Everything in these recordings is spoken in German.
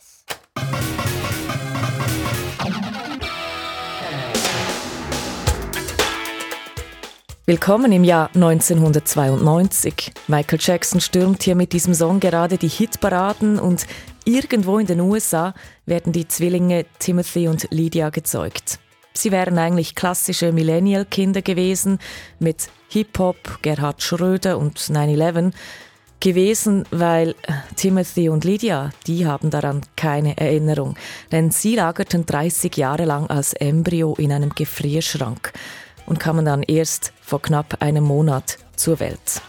this. Willkommen im Jahr 1992. Michael Jackson stürmt hier mit diesem Song gerade die Hitparaden und irgendwo in den USA werden die Zwillinge Timothy und Lydia gezeugt. Sie wären eigentlich klassische Millennial-Kinder gewesen mit Hip-Hop, Gerhard Schröder und 9-11 gewesen, weil äh, Timothy und Lydia, die haben daran keine Erinnerung, denn sie lagerten 30 Jahre lang als Embryo in einem Gefrierschrank und kamen dann erst vor knapp einem Monat zur Welt.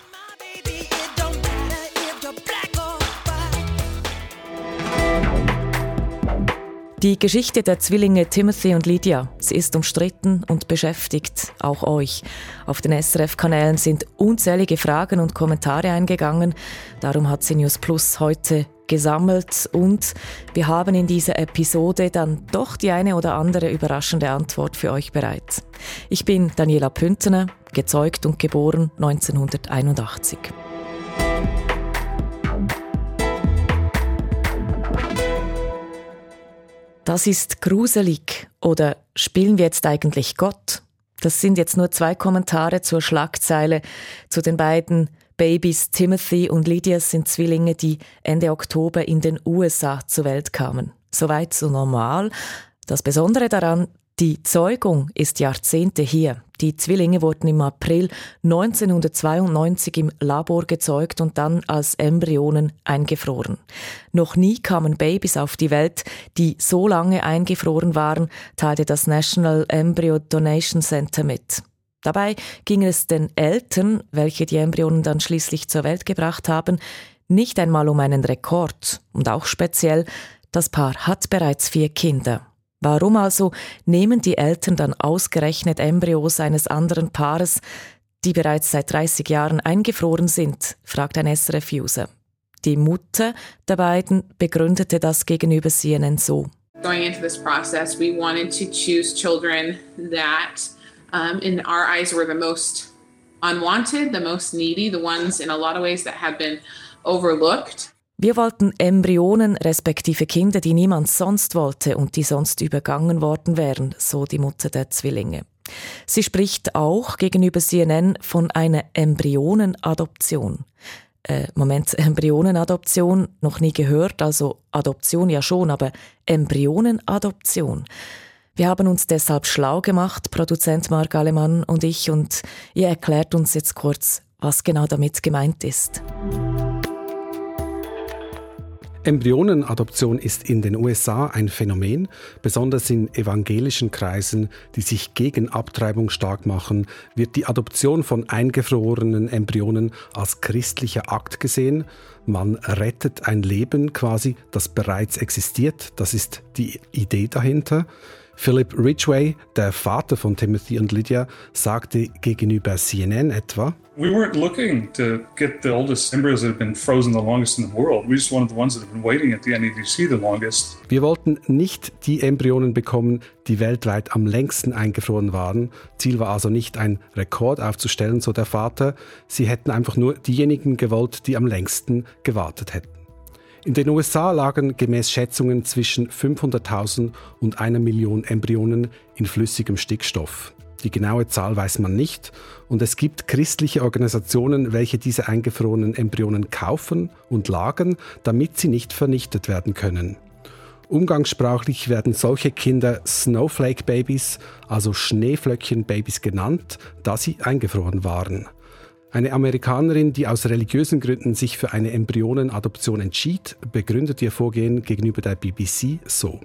Die Geschichte der Zwillinge Timothy und Lydia, sie ist umstritten und beschäftigt auch euch. Auf den SRF-Kanälen sind unzählige Fragen und Kommentare eingegangen. Darum hat sie News Plus heute gesammelt und wir haben in dieser Episode dann doch die eine oder andere überraschende Antwort für euch bereit. Ich bin Daniela Püntener, gezeugt und geboren 1981. Das ist gruselig oder spielen wir jetzt eigentlich Gott? Das sind jetzt nur zwei Kommentare zur Schlagzeile zu den beiden Babys Timothy und Lydia sind Zwillinge, die Ende Oktober in den USA zur Welt kamen. Soweit so normal. Das Besondere daran, die Zeugung ist Jahrzehnte hier. Die Zwillinge wurden im April 1992 im Labor gezeugt und dann als Embryonen eingefroren. Noch nie kamen Babys auf die Welt, die so lange eingefroren waren, teilte das National Embryo Donation Center mit. Dabei ging es den Eltern, welche die Embryonen dann schließlich zur Welt gebracht haben, nicht einmal um einen Rekord. Und auch speziell, das Paar hat bereits vier Kinder. Warum also nehmen die Eltern dann ausgerechnet Embryos eines anderen Paares, die bereits seit 30 Jahren eingefroren sind, fragt ein SRF-User. Die Mutter der beiden begründete das gegenüber CNN so. Going into this process, we wanted to choose children that, um, in our eyes, were the most unwanted, the most needy, the ones in a lot of ways that have been overlooked. Wir wollten Embryonen respektive Kinder, die niemand sonst wollte und die sonst übergangen worden wären, so die Mutter der Zwillinge. Sie spricht auch gegenüber CNN von einer Embryonenadoption. Äh, Moment, Embryonenadoption noch nie gehört, also Adoption ja schon, aber Embryonenadoption. Wir haben uns deshalb schlau gemacht, Produzent Marc Alemann und ich, und ihr erklärt uns jetzt kurz, was genau damit gemeint ist. Embryonenadoption ist in den USA ein Phänomen, besonders in evangelischen Kreisen, die sich gegen Abtreibung stark machen, wird die Adoption von eingefrorenen Embryonen als christlicher Akt gesehen. Man rettet ein Leben quasi, das bereits existiert. Das ist die Idee dahinter. Philip Ridgway, der Vater von Timothy und Lydia, sagte gegenüber CNN etwa, We weren't looking to get the oldest embryos that have been frozen the longest in the world. We just wanted the ones that have been waiting at the NEDC the longest. Wir wollten nicht die Embryonen bekommen, die weltweit am längsten eingefroren waren. Ziel war also nicht ein Rekord aufzustellen, so der Vater. Sie hätten einfach nur diejenigen gewollt, die am längsten gewartet hätten. In den USA lagen gemäß Schätzungen zwischen 500.000 und einer Million Embryonen in flüssigem Stickstoff. Die genaue Zahl weiß man nicht und es gibt christliche Organisationen, welche diese eingefrorenen Embryonen kaufen und lagern, damit sie nicht vernichtet werden können. Umgangssprachlich werden solche Kinder Snowflake Babies, also Schneeflöckchen-Babys genannt, da sie eingefroren waren. Eine Amerikanerin, die aus religiösen Gründen sich für eine Embryonenadoption entschied, begründet ihr Vorgehen gegenüber der BBC so.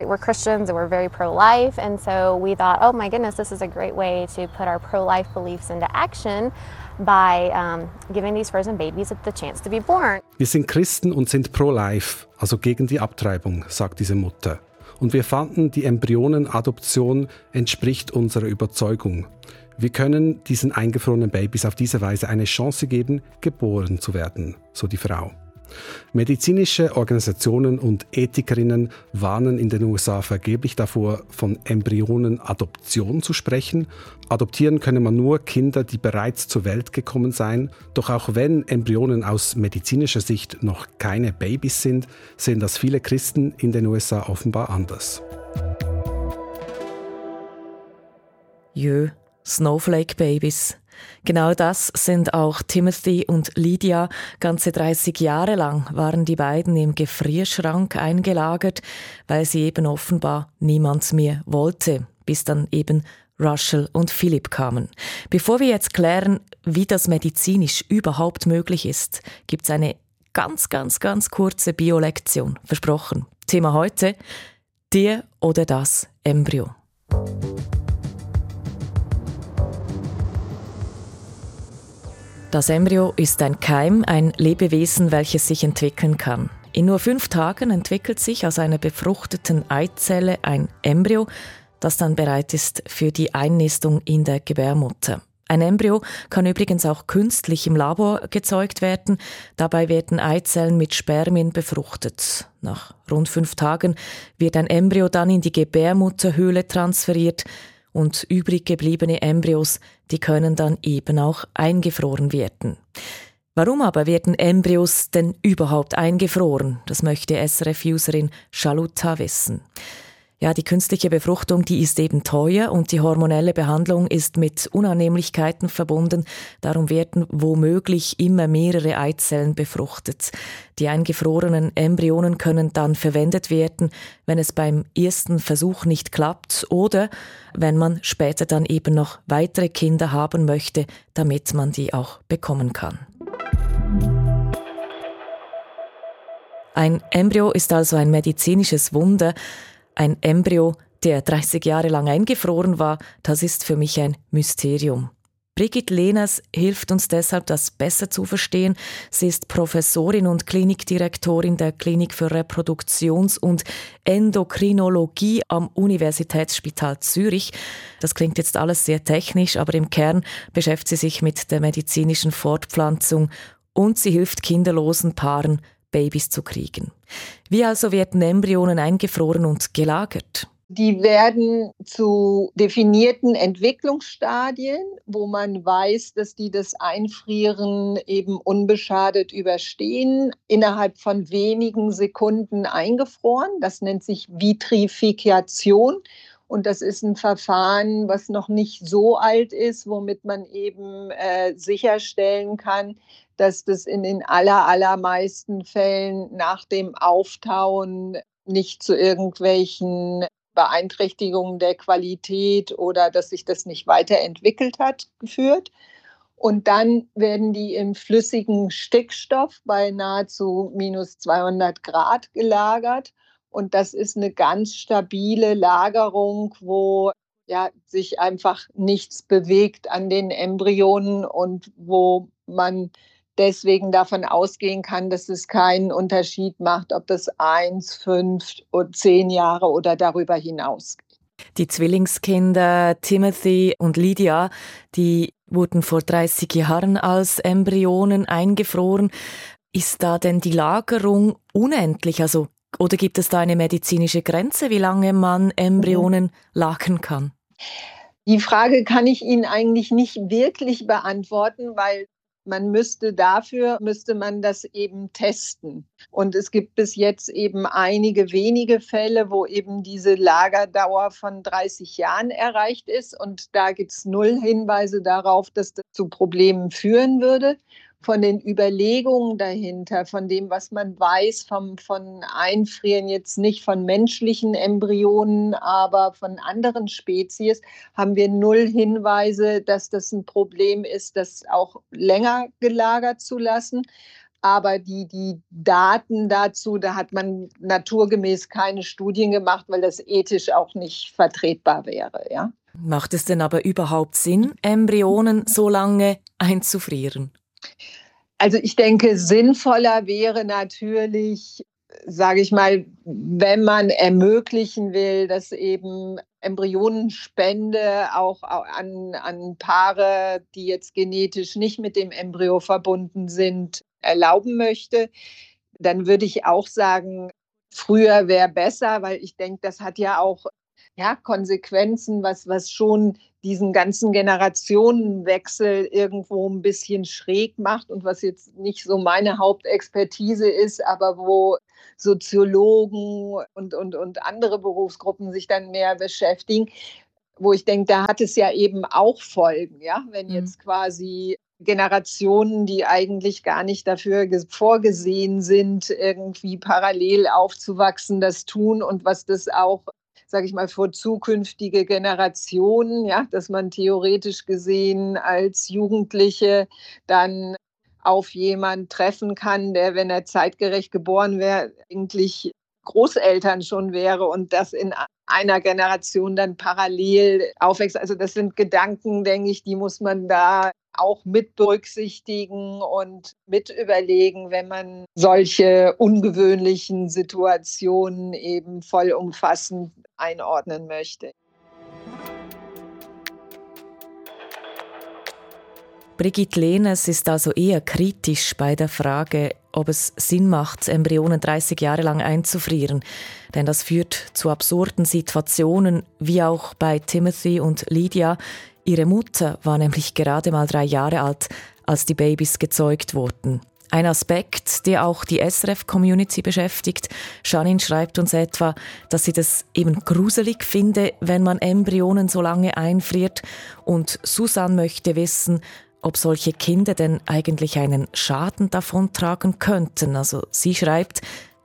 We're Christians and we're very pro life, and so we thought, oh my goodness, this is a great way to put our pro life beliefs into action by um, giving these frozen babies the chance to be born. Wir sind Christen und sind pro life, also gegen die Abtreibung, sagt diese Mutter. Und wir fanden, die Embryonenadoption entspricht unserer Überzeugung. Wir können diesen eingefrorenen Babys auf diese Weise eine Chance geben, geboren zu werden, so die Frau. Medizinische Organisationen und Ethikerinnen warnen in den USA vergeblich davor, von Embryonenadoption zu sprechen. Adoptieren könne man nur Kinder, die bereits zur Welt gekommen seien. Doch auch wenn Embryonen aus medizinischer Sicht noch keine Babys sind, sehen das viele Christen in den USA offenbar anders. Jö, Snowflake Babies. Genau das sind auch Timothy und Lydia. Ganze 30 Jahre lang waren die beiden im Gefrierschrank eingelagert, weil sie eben offenbar niemand mehr wollte, bis dann eben Russell und Philipp kamen. Bevor wir jetzt klären, wie das medizinisch überhaupt möglich ist, gibt's eine ganz, ganz, ganz kurze Biolektion. Versprochen. Thema heute, dir oder das Embryo. Das Embryo ist ein Keim, ein Lebewesen, welches sich entwickeln kann. In nur fünf Tagen entwickelt sich aus einer befruchteten Eizelle ein Embryo, das dann bereit ist für die Einnistung in der Gebärmutter. Ein Embryo kann übrigens auch künstlich im Labor gezeugt werden. Dabei werden Eizellen mit Spermien befruchtet. Nach rund fünf Tagen wird ein Embryo dann in die Gebärmutterhöhle transferiert und übrig gebliebene Embryos, die können dann eben auch eingefroren werden. Warum aber werden Embryos denn überhaupt eingefroren? Das möchte SRF-Userin Chaluta wissen. Ja, die künstliche Befruchtung, die ist eben teuer und die hormonelle Behandlung ist mit Unannehmlichkeiten verbunden. Darum werden womöglich immer mehrere Eizellen befruchtet. Die eingefrorenen Embryonen können dann verwendet werden, wenn es beim ersten Versuch nicht klappt oder wenn man später dann eben noch weitere Kinder haben möchte, damit man die auch bekommen kann. Ein Embryo ist also ein medizinisches Wunder, ein Embryo, der 30 Jahre lang eingefroren war, das ist für mich ein Mysterium. Brigitte Lehners hilft uns deshalb, das besser zu verstehen. Sie ist Professorin und Klinikdirektorin der Klinik für Reproduktions- und Endokrinologie am Universitätsspital Zürich. Das klingt jetzt alles sehr technisch, aber im Kern beschäftigt sie sich mit der medizinischen Fortpflanzung und sie hilft kinderlosen Paaren, Babys zu kriegen. Wie also werden Embryonen eingefroren und gelagert? Die werden zu definierten Entwicklungsstadien, wo man weiß, dass die das Einfrieren eben unbeschadet überstehen, innerhalb von wenigen Sekunden eingefroren. Das nennt sich Vitrifikation. Und das ist ein Verfahren, was noch nicht so alt ist, womit man eben äh, sicherstellen kann, dass das in den aller, allermeisten Fällen nach dem Auftauen nicht zu irgendwelchen Beeinträchtigungen der Qualität oder dass sich das nicht weiterentwickelt hat, geführt. Und dann werden die im flüssigen Stickstoff bei nahezu minus 200 Grad gelagert. Und das ist eine ganz stabile Lagerung, wo ja, sich einfach nichts bewegt an den Embryonen und wo man deswegen davon ausgehen kann, dass es keinen Unterschied macht, ob das eins, fünf oder zehn Jahre oder darüber hinaus. Die Zwillingskinder Timothy und Lydia, die wurden vor 30 Jahren als Embryonen eingefroren. Ist da denn die Lagerung unendlich? Also, oder gibt es da eine medizinische Grenze, wie lange man Embryonen mhm. lagern kann? Die Frage kann ich Ihnen eigentlich nicht wirklich beantworten, weil man müsste dafür, müsste man das eben testen. Und es gibt bis jetzt eben einige wenige Fälle, wo eben diese Lagerdauer von 30 Jahren erreicht ist. Und da gibt es null Hinweise darauf, dass das zu Problemen führen würde von den Überlegungen dahinter, von dem, was man weiß vom, von Einfrieren, jetzt nicht von menschlichen Embryonen, aber von anderen Spezies, haben wir null Hinweise, dass das ein Problem ist, das auch länger gelagert zu lassen. Aber die, die Daten dazu, da hat man naturgemäß keine Studien gemacht, weil das ethisch auch nicht vertretbar wäre. Ja? Macht es denn aber überhaupt Sinn, Embryonen so lange einzufrieren? Also ich denke, sinnvoller wäre natürlich, sage ich mal, wenn man ermöglichen will, dass eben Embryonenspende auch an, an Paare, die jetzt genetisch nicht mit dem Embryo verbunden sind, erlauben möchte. dann würde ich auch sagen, früher wäre besser, weil ich denke, das hat ja auch ja, Konsequenzen, was, was schon diesen ganzen Generationenwechsel irgendwo ein bisschen schräg macht und was jetzt nicht so meine Hauptexpertise ist, aber wo Soziologen und, und, und andere Berufsgruppen sich dann mehr beschäftigen, wo ich denke, da hat es ja eben auch Folgen, ja, wenn mhm. jetzt quasi Generationen, die eigentlich gar nicht dafür vorgesehen sind, irgendwie parallel aufzuwachsen, das tun und was das auch sage ich mal, für zukünftige Generationen, ja, dass man theoretisch gesehen als Jugendliche dann auf jemanden treffen kann, der, wenn er zeitgerecht geboren wäre, eigentlich Großeltern schon wäre und das in einer Generation dann parallel aufwächst. Also das sind Gedanken, denke ich, die muss man da auch mit berücksichtigen und mit überlegen, wenn man solche ungewöhnlichen Situationen eben vollumfassend einordnen möchte. Brigitte Lehnes ist also eher kritisch bei der Frage, ob es Sinn macht, Embryonen 30 Jahre lang einzufrieren. Denn das führt zu absurden Situationen, wie auch bei Timothy und Lydia. Ihre Mutter war nämlich gerade mal drei Jahre alt, als die Babys gezeugt wurden. Ein Aspekt, der auch die SRF-Community beschäftigt. Janine schreibt uns etwa, dass sie das eben gruselig finde, wenn man Embryonen so lange einfriert. Und Susan möchte wissen, ob solche Kinder denn eigentlich einen Schaden davontragen könnten. Also sie schreibt,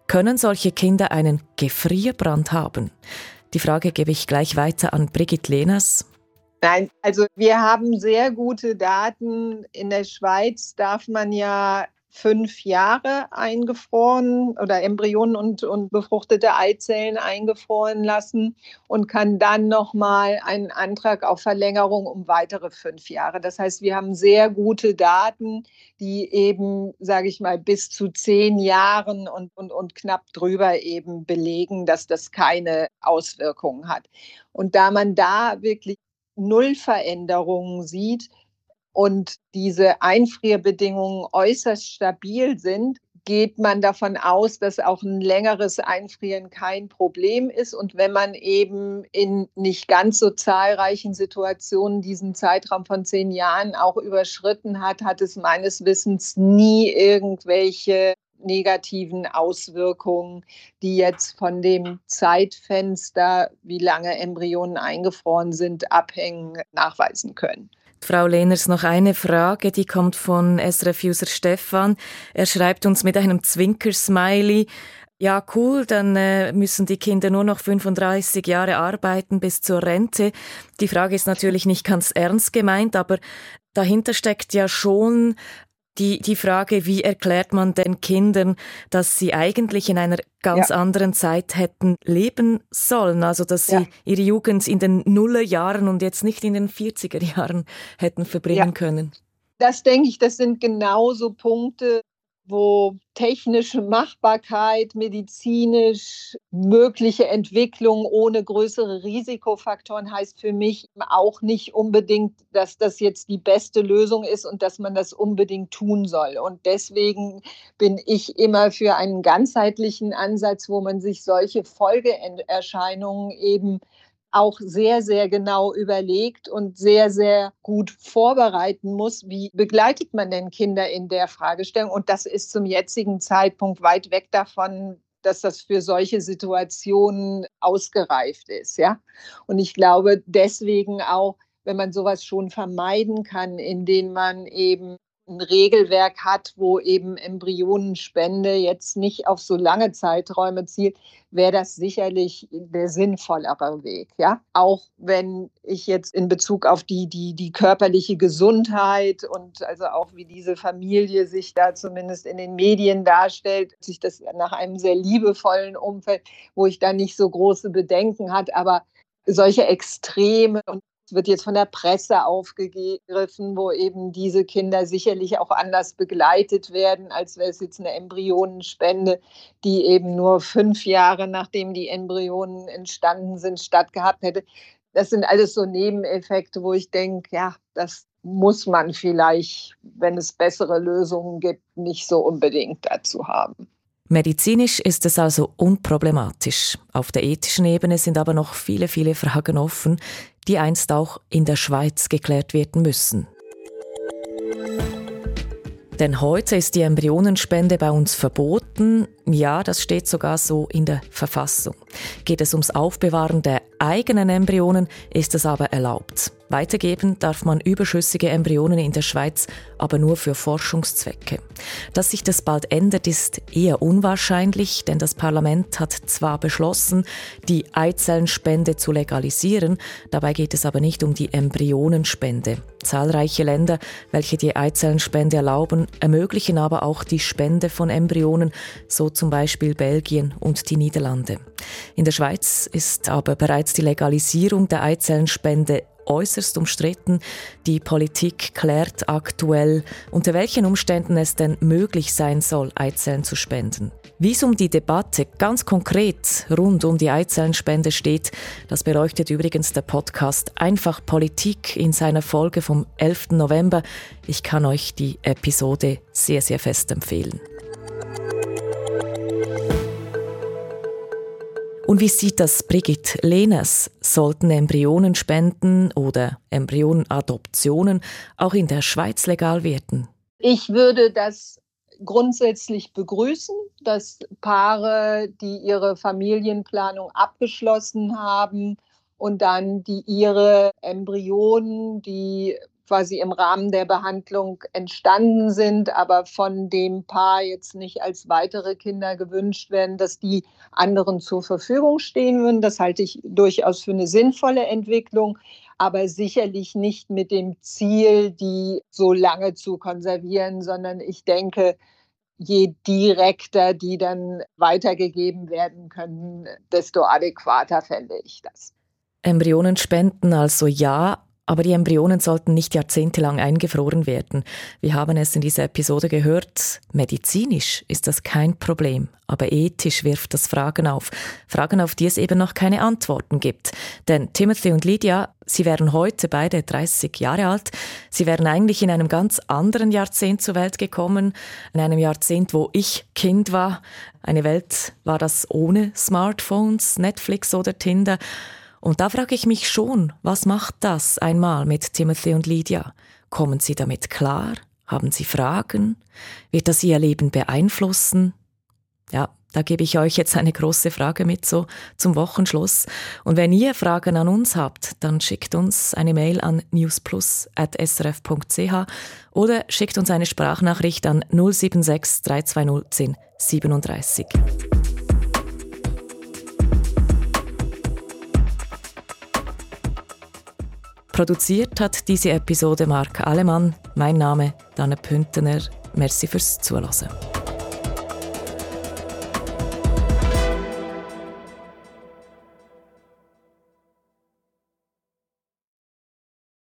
können solche Kinder einen Gefrierbrand haben? Die Frage gebe ich gleich weiter an Brigitte Lehners. Nein, also wir haben sehr gute Daten. In der Schweiz darf man ja fünf Jahre eingefroren oder Embryonen und, und befruchtete Eizellen eingefroren lassen und kann dann nochmal einen Antrag auf Verlängerung um weitere fünf Jahre. Das heißt, wir haben sehr gute Daten, die eben, sage ich mal, bis zu zehn Jahren und, und, und knapp drüber eben belegen, dass das keine Auswirkungen hat. Und da man da wirklich Nullveränderungen sieht, und diese Einfrierbedingungen äußerst stabil sind, geht man davon aus, dass auch ein längeres Einfrieren kein Problem ist. Und wenn man eben in nicht ganz so zahlreichen Situationen diesen Zeitraum von zehn Jahren auch überschritten hat, hat es meines Wissens nie irgendwelche negativen Auswirkungen, die jetzt von dem Zeitfenster, wie lange Embryonen eingefroren sind, abhängen, nachweisen können. Frau Lehners, noch eine Frage, die kommt von SRF-User Stefan. Er schreibt uns mit einem Zwinker-Smiley, ja, cool, dann äh, müssen die Kinder nur noch 35 Jahre arbeiten bis zur Rente. Die Frage ist natürlich nicht ganz ernst gemeint, aber dahinter steckt ja schon die, die Frage, wie erklärt man den Kindern, dass sie eigentlich in einer ganz ja. anderen Zeit hätten leben sollen, also dass sie ja. ihre Jugend in den Nullerjahren und jetzt nicht in den 40er Jahren hätten verbringen ja. können. Das denke ich, das sind genauso Punkte, wo technische Machbarkeit, medizinisch mögliche Entwicklung ohne größere Risikofaktoren heißt für mich auch nicht unbedingt, dass das jetzt die beste Lösung ist und dass man das unbedingt tun soll. Und deswegen bin ich immer für einen ganzheitlichen Ansatz, wo man sich solche Folgeerscheinungen eben auch sehr, sehr genau überlegt und sehr, sehr gut vorbereiten muss. Wie begleitet man denn Kinder in der Fragestellung? Und das ist zum jetzigen Zeitpunkt weit weg davon, dass das für solche Situationen ausgereift ist. Ja? Und ich glaube deswegen auch, wenn man sowas schon vermeiden kann, indem man eben ein Regelwerk hat, wo eben Embryonenspende jetzt nicht auf so lange Zeiträume zielt, wäre das sicherlich der sinnvollere Weg. Ja, auch wenn ich jetzt in Bezug auf die, die, die körperliche Gesundheit und also auch wie diese Familie sich da zumindest in den Medien darstellt, sich das nach einem sehr liebevollen Umfeld, wo ich da nicht so große Bedenken hat, aber solche Extreme und wird jetzt von der Presse aufgegriffen, wo eben diese Kinder sicherlich auch anders begleitet werden, als wäre es jetzt eine Embryonenspende, die eben nur fünf Jahre nachdem die Embryonen entstanden sind, stattgehabt hätte. Das sind alles so Nebeneffekte, wo ich denke, ja, das muss man vielleicht, wenn es bessere Lösungen gibt, nicht so unbedingt dazu haben. Medizinisch ist es also unproblematisch. Auf der ethischen Ebene sind aber noch viele, viele Fragen offen, die einst auch in der Schweiz geklärt werden müssen. Denn heute ist die Embryonenspende bei uns verboten. Ja, das steht sogar so in der Verfassung. Geht es ums Aufbewahren der eigenen Embryonen, ist es aber erlaubt. Weitergeben darf man überschüssige Embryonen in der Schweiz aber nur für Forschungszwecke. Dass sich das bald ändert, ist eher unwahrscheinlich, denn das Parlament hat zwar beschlossen, die Eizellenspende zu legalisieren, dabei geht es aber nicht um die Embryonenspende. Zahlreiche Länder, welche die Eizellenspende erlauben, ermöglichen aber auch die Spende von Embryonen, so zum Beispiel Belgien und die Niederlande. In der Schweiz ist aber bereits die Legalisierung der Eizellenspende äußerst umstritten. Die Politik klärt aktuell, unter welchen Umständen es denn möglich sein soll, Eizellen zu spenden. Wie es um die Debatte ganz konkret rund um die Eizellenspende steht, das beleuchtet übrigens der Podcast Einfach Politik in seiner Folge vom 11. November. Ich kann euch die Episode sehr, sehr fest empfehlen. Und wie sieht das Brigitte Lehners? Sollten Embryonenspenden oder Embryonenadoptionen auch in der Schweiz legal werden? Ich würde das grundsätzlich begrüßen, dass Paare, die ihre Familienplanung abgeschlossen haben und dann die ihre Embryonen, die quasi im Rahmen der Behandlung entstanden sind, aber von dem Paar jetzt nicht als weitere Kinder gewünscht werden, dass die anderen zur Verfügung stehen würden. Das halte ich durchaus für eine sinnvolle Entwicklung, aber sicherlich nicht mit dem Ziel, die so lange zu konservieren, sondern ich denke, je direkter die dann weitergegeben werden können, desto adäquater fände ich das. Embryonen spenden also ja, aber die Embryonen sollten nicht jahrzehntelang eingefroren werden. Wir haben es in dieser Episode gehört. Medizinisch ist das kein Problem, aber ethisch wirft das Fragen auf. Fragen, auf die es eben noch keine Antworten gibt. Denn Timothy und Lydia, sie wären heute beide 30 Jahre alt. Sie wären eigentlich in einem ganz anderen Jahrzehnt zur Welt gekommen. In einem Jahrzehnt, wo ich Kind war. Eine Welt war das ohne Smartphones, Netflix oder Tinder. Und da frage ich mich schon, was macht das einmal mit Timothy und Lydia? Kommen sie damit klar? Haben sie Fragen? Wird das ihr Leben beeinflussen? Ja, da gebe ich euch jetzt eine große Frage mit so zum Wochenschluss. Und wenn ihr Fragen an uns habt, dann schickt uns eine Mail an newsplus.srf.ch oder schickt uns eine Sprachnachricht an 076 320 1037. Produziert hat diese Episode Marc Alemann. Mein Name Danne Püntener. Merci fürs Zuhören.